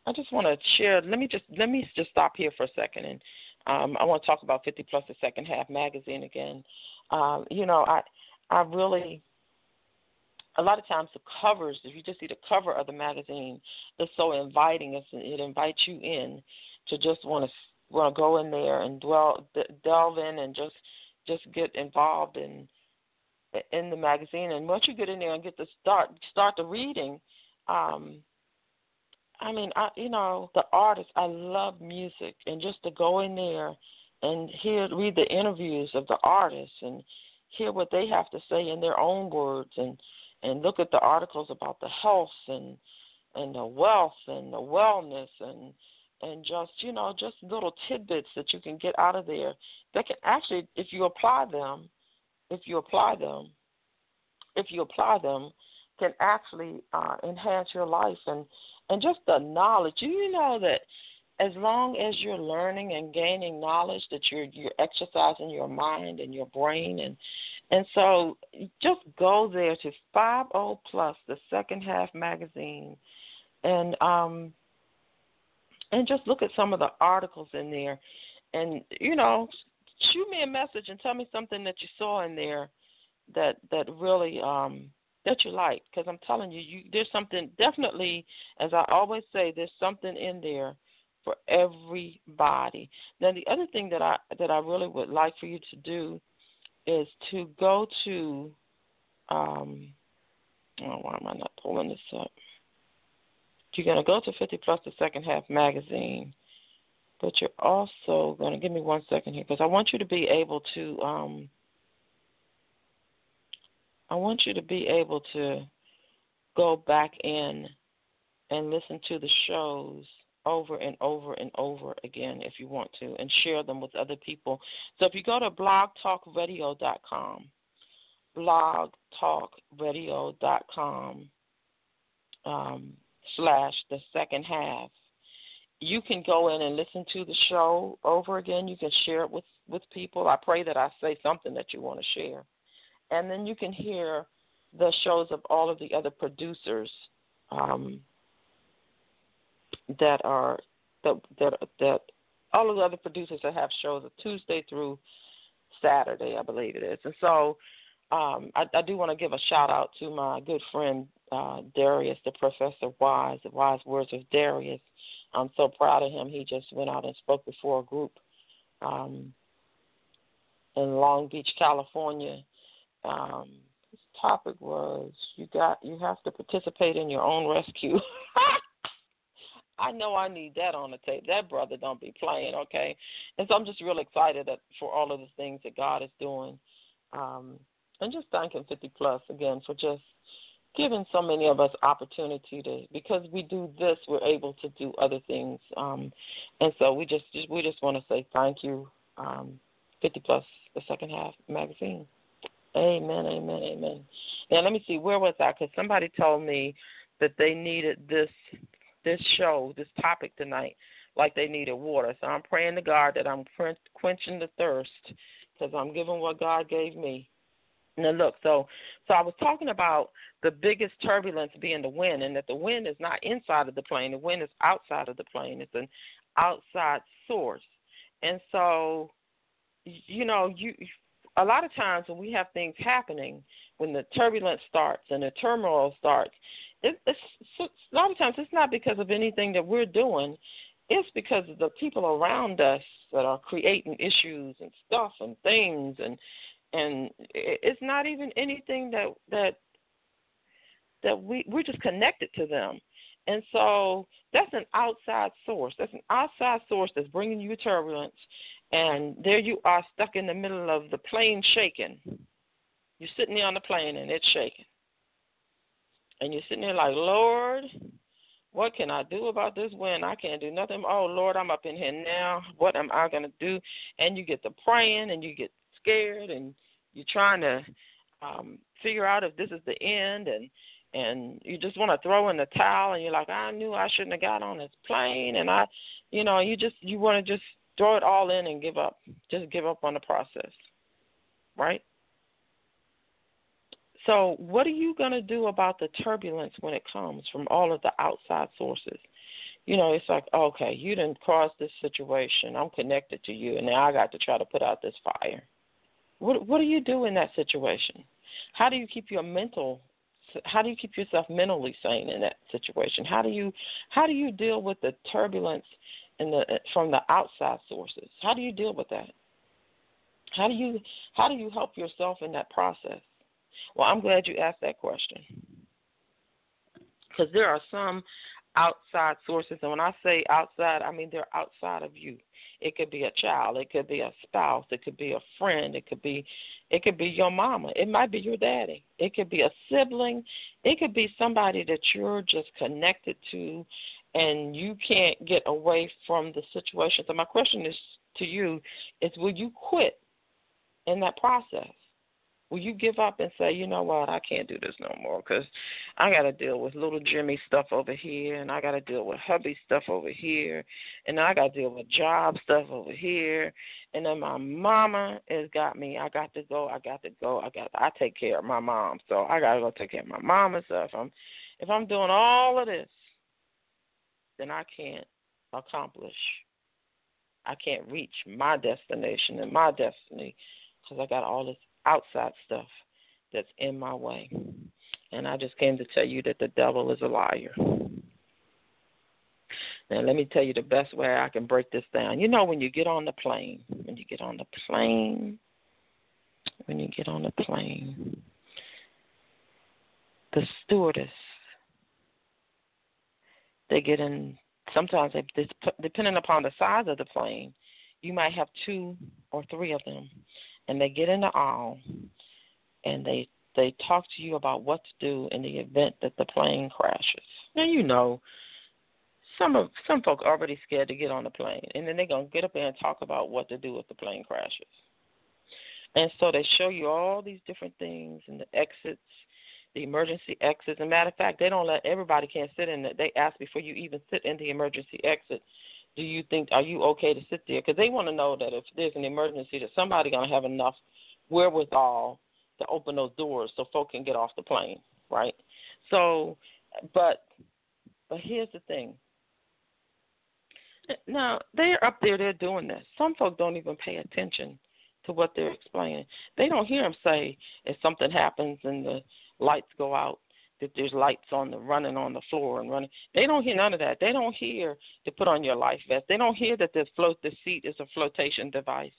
I just want to share. Let me just let me just stop here for a second, and um, I want to talk about 50 Plus the Second Half magazine again. Um, you know, I I really a lot of times the covers, if you just see the cover of the magazine, it's so inviting. It's, it invites you in to just want to want to go in there and dwell delve in and just just get involved in in the magazine. And once you get in there and get to start start the reading um I mean, I you know, the artists, I love music and just to go in there and hear read the interviews of the artists and hear what they have to say in their own words and and look at the articles about the health and and the wealth and the wellness and and just you know just little tidbits that you can get out of there that can actually if you apply them if you apply them if you apply them can actually uh, enhance your life and and just the knowledge. You know that as long as you're learning and gaining knowledge that you're you're exercising your mind and your brain and and so just go there to 50 plus the second half magazine and um and just look at some of the articles in there and you know shoot me a message and tell me something that you saw in there that that really um that you like because I'm telling you you there's something definitely as I always say there's something in there for everybody. Now the other thing that I that I really would like for you to do is to go to um oh, why am I not pulling this up? You're going to go to 50 Plus the Second Half magazine, but you're also going to give me one second here because I want you to be able to. Um, I want you to be able to go back in and listen to the shows over and over and over again if you want to and share them with other people. So if you go to blogtalkradio.com, blogtalkradio.com, um, slash the second half. You can go in and listen to the show over again. You can share it with, with people. I pray that I say something that you want to share. And then you can hear the shows of all of the other producers um, that are that that that all of the other producers that have shows are Tuesday through Saturday, I believe it is. And so um, I, I do want to give a shout out to my good friend uh, Darius, the Professor Wise, the Wise Words of Darius. I'm so proud of him. He just went out and spoke before a group um, in Long Beach, California. Um, his topic was you got you have to participate in your own rescue. I know I need that on the tape. That brother don't be playing, okay? And so I'm just real excited that, for all of the things that God is doing. Um, and just thanking 50 Plus again for just giving so many of us opportunity to because we do this we're able to do other things um and so we just, just we just want to say thank you um 50 plus the second half magazine amen amen amen now let me see where was i because somebody told me that they needed this this show this topic tonight like they needed water so i'm praying to god that i'm quenching the thirst because i'm giving what god gave me now look, so so I was talking about the biggest turbulence being the wind, and that the wind is not inside of the plane. The wind is outside of the plane. It's an outside source, and so you know you a lot of times when we have things happening, when the turbulence starts and the turmoil starts, it, it's a lot of times it's not because of anything that we're doing. It's because of the people around us that are creating issues and stuff and things. And and it's not even anything that that that we we're just connected to them. And so that's an outside source. That's an outside source that's bringing you turbulence. And there you are stuck in the middle of the plane shaking. You're sitting there on the plane and it's shaking and you're sitting there like lord what can I do about this wind? I can't do nothing. Oh Lord, I'm up in here now. What am I gonna do? And you get to praying and you get scared and you're trying to um, figure out if this is the end and and you just want to throw in the towel and you're like I knew I shouldn't have got on this plane and I you know you just you want to just throw it all in and give up just give up on the process right so what are you going to do about the turbulence when it comes from all of the outside sources you know it's like okay you didn't cause this situation i'm connected to you and now i got to try to put out this fire what what do you do in that situation? How do you keep your mental how do you keep yourself mentally sane in that situation? How do you how do you deal with the turbulence in the from the outside sources? How do you deal with that? How do you how do you help yourself in that process? Well, I'm glad you asked that question. Because there are some outside sources and when I say outside, I mean they're outside of you. It could be a child, it could be a spouse, it could be a friend, it could be it could be your mama, it might be your daddy, it could be a sibling, it could be somebody that you're just connected to and you can't get away from the situation. So my question is to you is will you quit in that process? Will you give up and say, you know what, I can't do this no more because I got to deal with little Jimmy stuff over here, and I got to deal with hubby stuff over here, and I got to deal with job stuff over here, and then my mama has got me. I got to go. I got to go. I got. To, I take care of my mom, so I got to go take care of my mama. So if I'm, if I'm doing all of this, then I can't accomplish. I can't reach my destination and my destiny because I got all this outside stuff that's in my way. And I just came to tell you that the devil is a liar. Now, let me tell you the best way I can break this down. You know, when you get on the plane, when you get on the plane, when you get on the plane, the stewardess, they get in, sometimes, they, depending upon the size of the plane, you might have two or three of them and they get in the aisle and they they talk to you about what to do in the event that the plane crashes. Now you know some of some folk are already scared to get on the plane and then they're gonna get up there and talk about what to do if the plane crashes. And so they show you all these different things and the exits, the emergency exits. As a matter of fact, they don't let everybody can sit in it. They ask before you even sit in the emergency exit do you think are you okay to sit there? Because they want to know that if there's an emergency, that somebody's gonna have enough wherewithal to open those doors so folk can get off the plane, right? So, but but here's the thing. Now they're up there, they're doing this. Some folk don't even pay attention to what they're explaining. They don't hear them say if something happens and the lights go out, that there's lights on the running on the floor and running. They don't hear none of that. They don't hear to put on your life vest. They don't hear that the float the seat is a flotation device.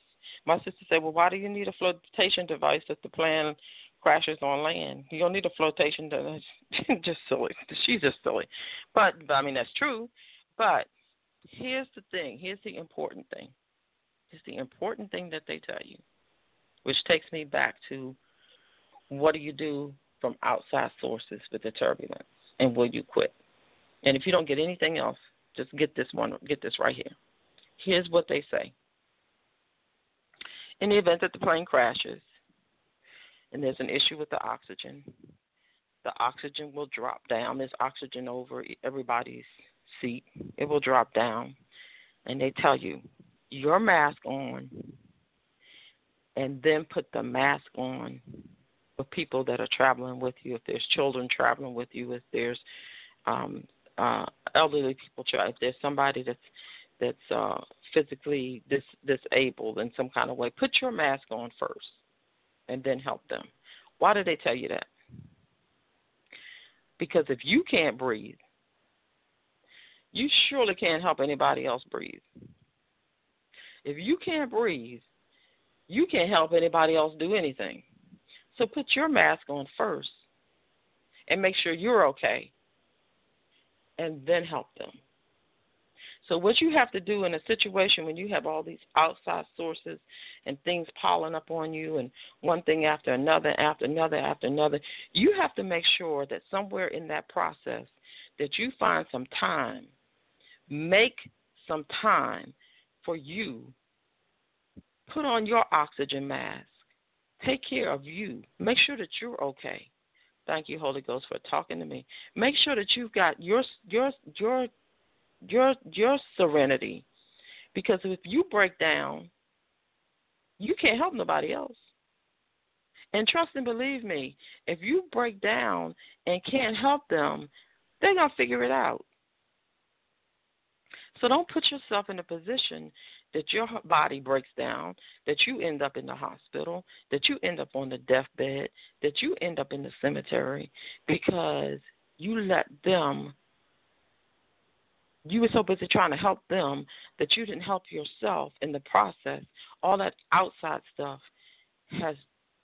My sister said, "Well, why do you need a flotation device if the plane crashes on land? You don't need a flotation device." just silly. She's just silly. But, but I mean that's true. But here's the thing. Here's the important thing. It's the important thing that they tell you, which takes me back to what do you do from outside sources with the turbulence? And will you quit? And if you don't get anything else, just get this one, get this right here. Here's what they say. In the event that the plane crashes and there's an issue with the oxygen, the oxygen will drop down. There's oxygen over everybody's seat. It will drop down. And they tell you, your mask on, and then put the mask on of people that are traveling with you, if there's children traveling with you, if there's um, uh, elderly people, if there's somebody that's that's uh, physically dis- disabled in some kind of way, put your mask on first, and then help them. Why do they tell you that? Because if you can't breathe, you surely can't help anybody else breathe. If you can't breathe, you can't help anybody else do anything. So put your mask on first and make sure you're okay and then help them. So what you have to do in a situation when you have all these outside sources and things piling up on you and one thing after another after another after another, you have to make sure that somewhere in that process that you find some time. Make some time for you. Put on your oxygen mask Take care of you. Make sure that you're okay. Thank you, Holy Ghost, for talking to me. Make sure that you've got your your your your your serenity, because if you break down, you can't help nobody else. And trust and believe me, if you break down and can't help them, they're gonna figure it out. So don't put yourself in a position that your body breaks down, that you end up in the hospital, that you end up on the deathbed, that you end up in the cemetery because you let them you were so busy trying to help them that you didn't help yourself in the process. All that outside stuff has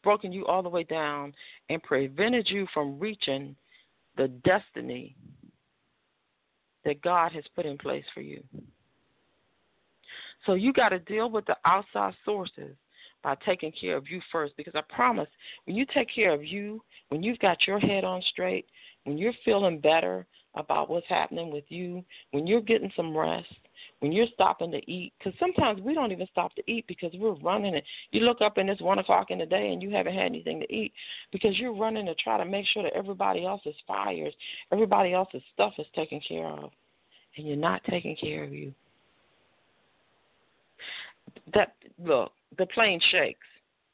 broken you all the way down and prevented you from reaching the destiny that God has put in place for you. So you got to deal with the outside sources by taking care of you first because I promise when you take care of you, when you've got your head on straight, when you're feeling better about what's happening with you, when you're getting some rest, when you're stopping to eat, because sometimes we don't even stop to eat because we're running it. You look up and it's one o'clock in the day and you haven't had anything to eat because you're running to try to make sure that everybody else's fires, everybody else's stuff is taken care of, and you're not taking care of you. That look, the plane shakes.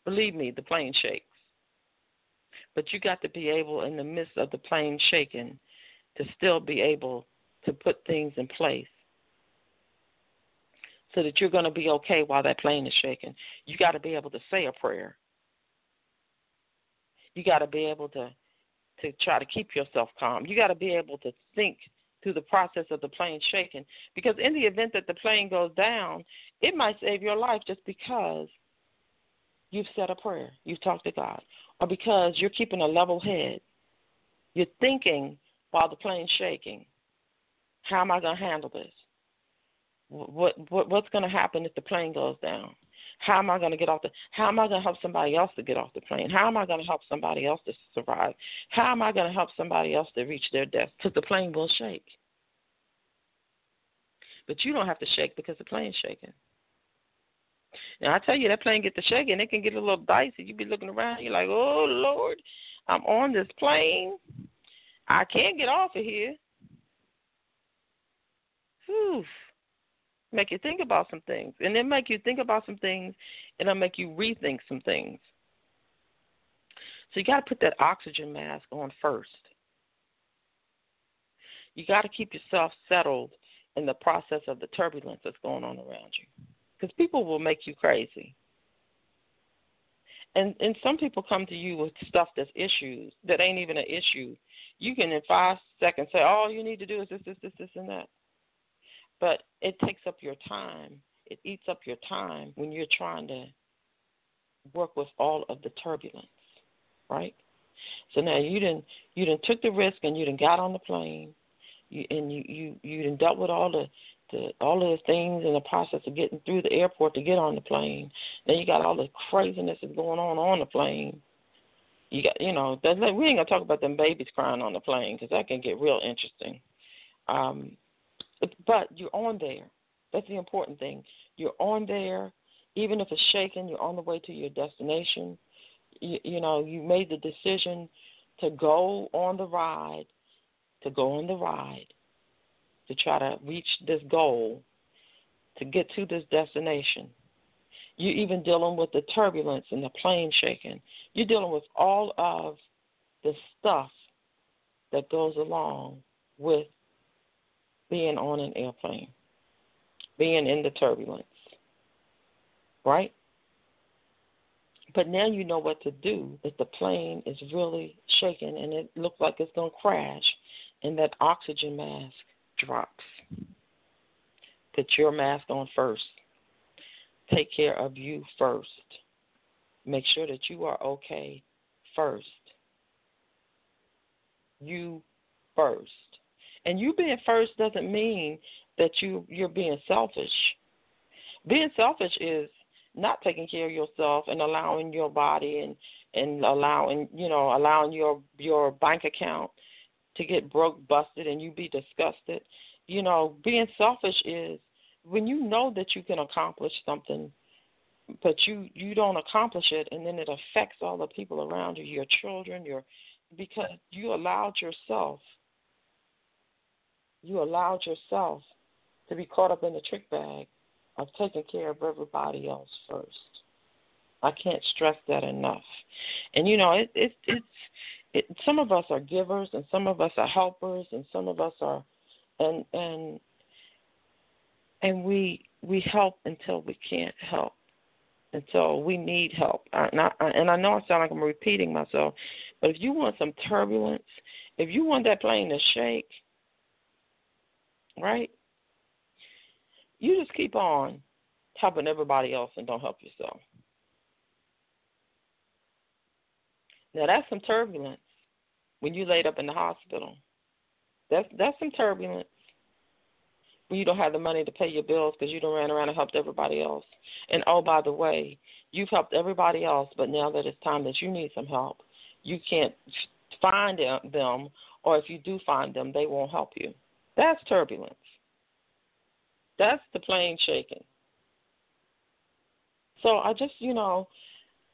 Believe me, the plane shakes. But you got to be able, in the midst of the plane shaking, to still be able to put things in place so that you're going to be okay while that plane is shaking. You got to be able to say a prayer. You got to be able to to try to keep yourself calm. You got to be able to think through the process of the plane shaking because in the event that the plane goes down, it might save your life just because you've said a prayer, you've talked to God, or because you're keeping a level head. You're thinking while the plane's shaking, how am I going to handle this? What, what what's going to happen if the plane goes down? How am I going to get off the? How am I going to help somebody else to get off the plane? How am I going to help somebody else to survive? How am I going to help somebody else to reach their death? Because the plane will shake. But you don't have to shake because the plane's shaking. Now I tell you, that plane get to shaking, it can get a little dicey. You be looking around, you're like, oh Lord, I'm on this plane. I can't get off of here. Whew make you think about some things. And then make you think about some things and it'll make you rethink some things. So you got to put that oxygen mask on first. You got to keep yourself settled in the process of the turbulence that's going on around you. Because people will make you crazy. And and some people come to you with stuff that's issues that ain't even an issue. You can in five seconds say, All you need to do is this, this, this, this, and that. But it takes up your time. It eats up your time when you're trying to work with all of the turbulence, right? So now you didn't you didn't took the risk and you didn't got on the plane, you and you you you didn't dealt with all the the all of the things in the process of getting through the airport to get on the plane. Then you got all the craziness that's going on on the plane. You got you know that, we ain't gonna talk about them babies crying on the plane because that can get real interesting. Um, but you're on there. That's the important thing. You're on there, even if it's shaking. You're on the way to your destination. You, you know, you made the decision to go on the ride, to go on the ride, to try to reach this goal, to get to this destination. You're even dealing with the turbulence and the plane shaking. You're dealing with all of the stuff that goes along with being on an airplane, being in the turbulence, right? But now you know what to do if the plane is really shaking and it looks like it's going to crash and that oxygen mask drops. Put your mask on first. Take care of you first. Make sure that you are okay first. You first. And you being first doesn't mean that you you're being selfish. Being selfish is not taking care of yourself and allowing your body and and allowing you know allowing your your bank account to get broke busted and you be disgusted you know being selfish is when you know that you can accomplish something but you you don't accomplish it and then it affects all the people around you your children your because you allowed yourself you allowed yourself to be caught up in the trick bag of taking care of everybody else first. I can't stress that enough. And you know, it it it's it, some of us are givers and some of us are helpers and some of us are and and and we we help until we can't help until we need help. And I, and I know I sound like I'm repeating myself, but if you want some turbulence, if you want that plane to shake, right? You just keep on helping everybody else and don't help yourself. Now that's some turbulence when you laid up in the hospital. That's that's some turbulence when you don't have the money to pay your bills because you don't ran around and helped everybody else. And oh, by the way, you've helped everybody else, but now that it's time that you need some help, you can't find them, or if you do find them, they won't help you. That's turbulence. That's the plane shaking. So I just, you know,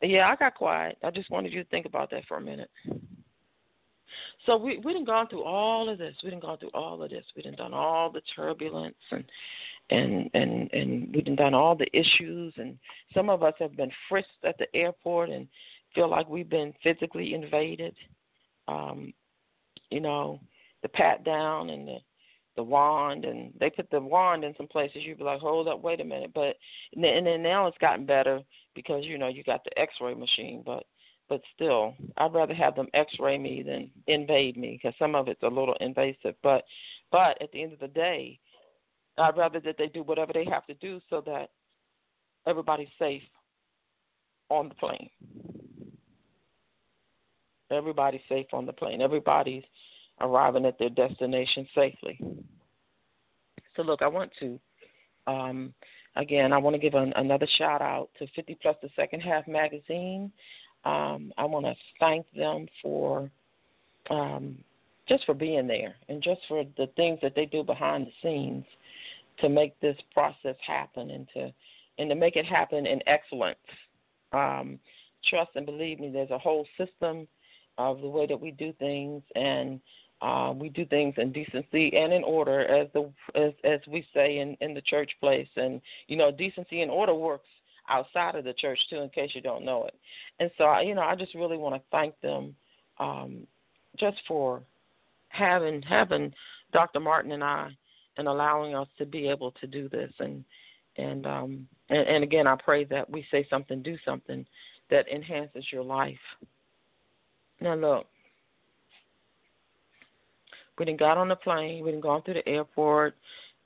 yeah, I got quiet. I just wanted you to think about that for a minute. So we we done gone through all of this. We done gone through all of this. We done done all the turbulence and and and and we done done all the issues. And some of us have been frisked at the airport and feel like we've been physically invaded. Um, you know, the pat down and the the wand and they put the wand in some places you'd be like hold up wait a minute. But and then, and then now it's gotten better because you know you got the x-ray machine but but still i'd rather have them x-ray me than invade me because some of it's a little invasive. But but at the end of the day i'd rather that they do whatever they have to do so that everybody's safe on the plane. Everybody's safe on the plane. Everybody's arriving at their destination safely. So, look, I want to, um, again, I want to give an, another shout out to 50 Plus the Second Half magazine. Um, I want to thank them for um, just for being there and just for the things that they do behind the scenes to make this process happen and to and to make it happen in excellence. Um, trust and believe me, there's a whole system of the way that we do things, and uh, we do things in decency and in order, as the as as we say in in the church place, and you know decency and order works outside of the church too, in case you don't know it. And so, you know, I just really want to thank them um, just for having having Dr. Martin and I and allowing us to be able to do this and and um and, and again I pray that we say something, do something that enhances your life. Now look, we didn't got on the plane. We didn't gone through the airport.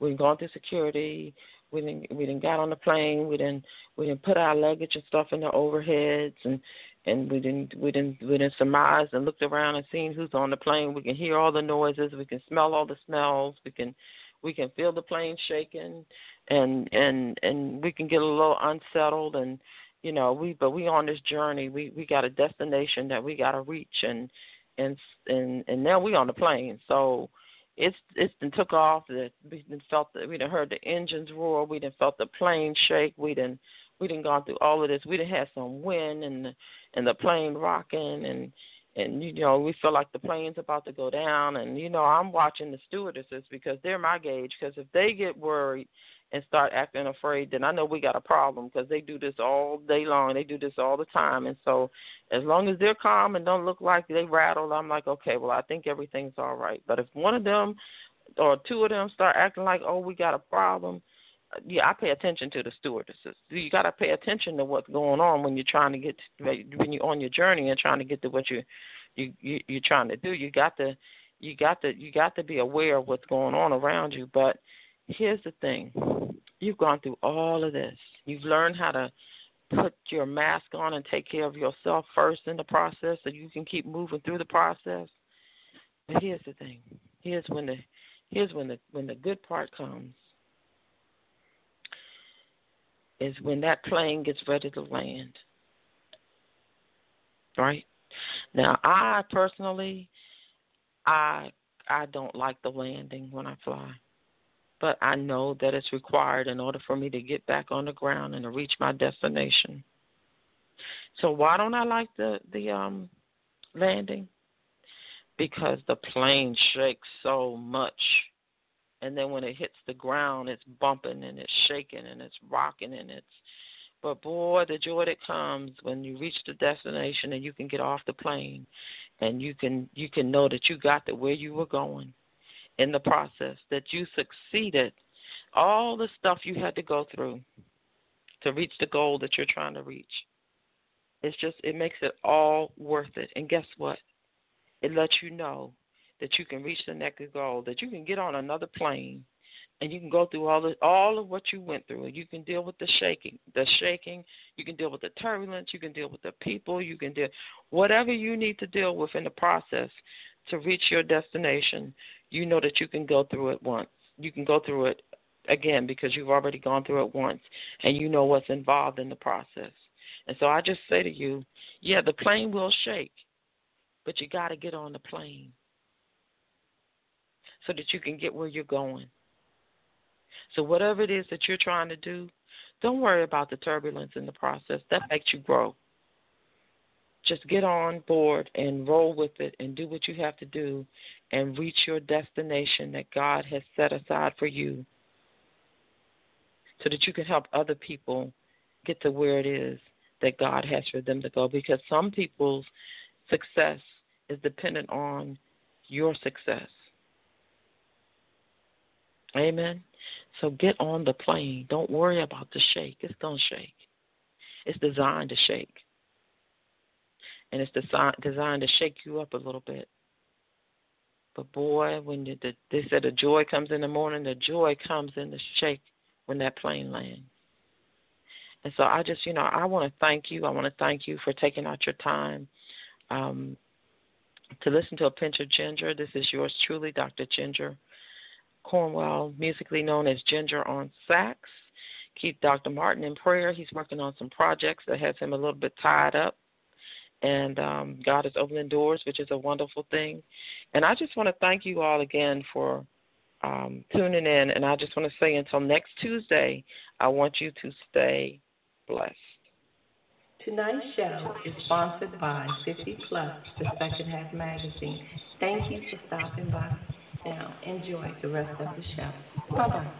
We didn't gone through security. We didn't we didn't got on the plane. We didn't we didn't put our luggage and stuff in the overheads and and we didn't we didn't we didn't surmise and looked around and seen who's on the plane. We can hear all the noises. We can smell all the smells. We can we can feel the plane shaking and and and we can get a little unsettled and you know we but we on this journey we we got a destination that we got to reach and and and and now we on the plane. So it's it's been took off. We didn't felt the, we didn't heard the engines roar. We didn't felt the plane shake. We didn't we didn't gone through all of this. We didn't have some wind and the, and the plane rocking and and you know we feel like the plane's about to go down. And you know I'm watching the stewardesses because they're my gauge. Because if they get worried and start acting afraid, then I know we got a problem because they do this all day long. They do this all the time, and so as long as they're calm and don't look like they rattled, I'm like, okay, well, I think everything's all right. But if one of them or two of them start acting like, oh, we got a problem, yeah, I pay attention to the stewardesses. You got to pay attention to what's going on when you're trying to get to, when you're on your journey and trying to get to what you you, you you're trying to do. You got to you got to you got to be aware of what's going on around you. But here's the thing: you've gone through all of this. You've learned how to put your mask on and take care of yourself first in the process so you can keep moving through the process. But here's the thing. Here's when the here's when the when the good part comes. Is when that plane gets ready to land. Right? Now I personally I I don't like the landing when I fly but I know that it's required in order for me to get back on the ground and to reach my destination. So why don't I like the the um landing? Because the plane shakes so much. And then when it hits the ground it's bumping and it's shaking and it's rocking and it's but boy, the joy that comes when you reach the destination and you can get off the plane and you can you can know that you got to where you were going in the process, that you succeeded all the stuff you had to go through to reach the goal that you're trying to reach. It's just, it makes it all worth it. And guess what? It lets you know that you can reach the next goal, that you can get on another plane and you can go through all the all of what you went through. and You can deal with the shaking, the shaking. You can deal with the turbulence. You can deal with the people. You can deal whatever you need to deal with in the process to reach your destination you know that you can go through it once. You can go through it again because you've already gone through it once and you know what's involved in the process. And so I just say to you, yeah, the plane will shake, but you got to get on the plane so that you can get where you're going. So, whatever it is that you're trying to do, don't worry about the turbulence in the process. That makes you grow. Just get on board and roll with it and do what you have to do and reach your destination that God has set aside for you so that you can help other people get to where it is that God has for them to go. Because some people's success is dependent on your success. Amen. So get on the plane. Don't worry about the shake. It's going to shake. It's designed to shake. And it's designed to shake you up a little bit. But boy, when the, the, they said the joy comes in the morning, the joy comes in the shake when that plane lands. And so I just, you know, I want to thank you. I want to thank you for taking out your time um, to listen to a pinch of ginger. This is yours truly, Dr. Ginger Cornwell, musically known as Ginger on Sax. Keep Dr. Martin in prayer. He's working on some projects that has him a little bit tied up. And um, God is opening doors, which is a wonderful thing. And I just want to thank you all again for um, tuning in. And I just want to say until next Tuesday, I want you to stay blessed. Tonight's show is sponsored by 50 Plus, the Second Half Magazine. Thank you for stopping by. Now, enjoy the rest of the show. Bye bye.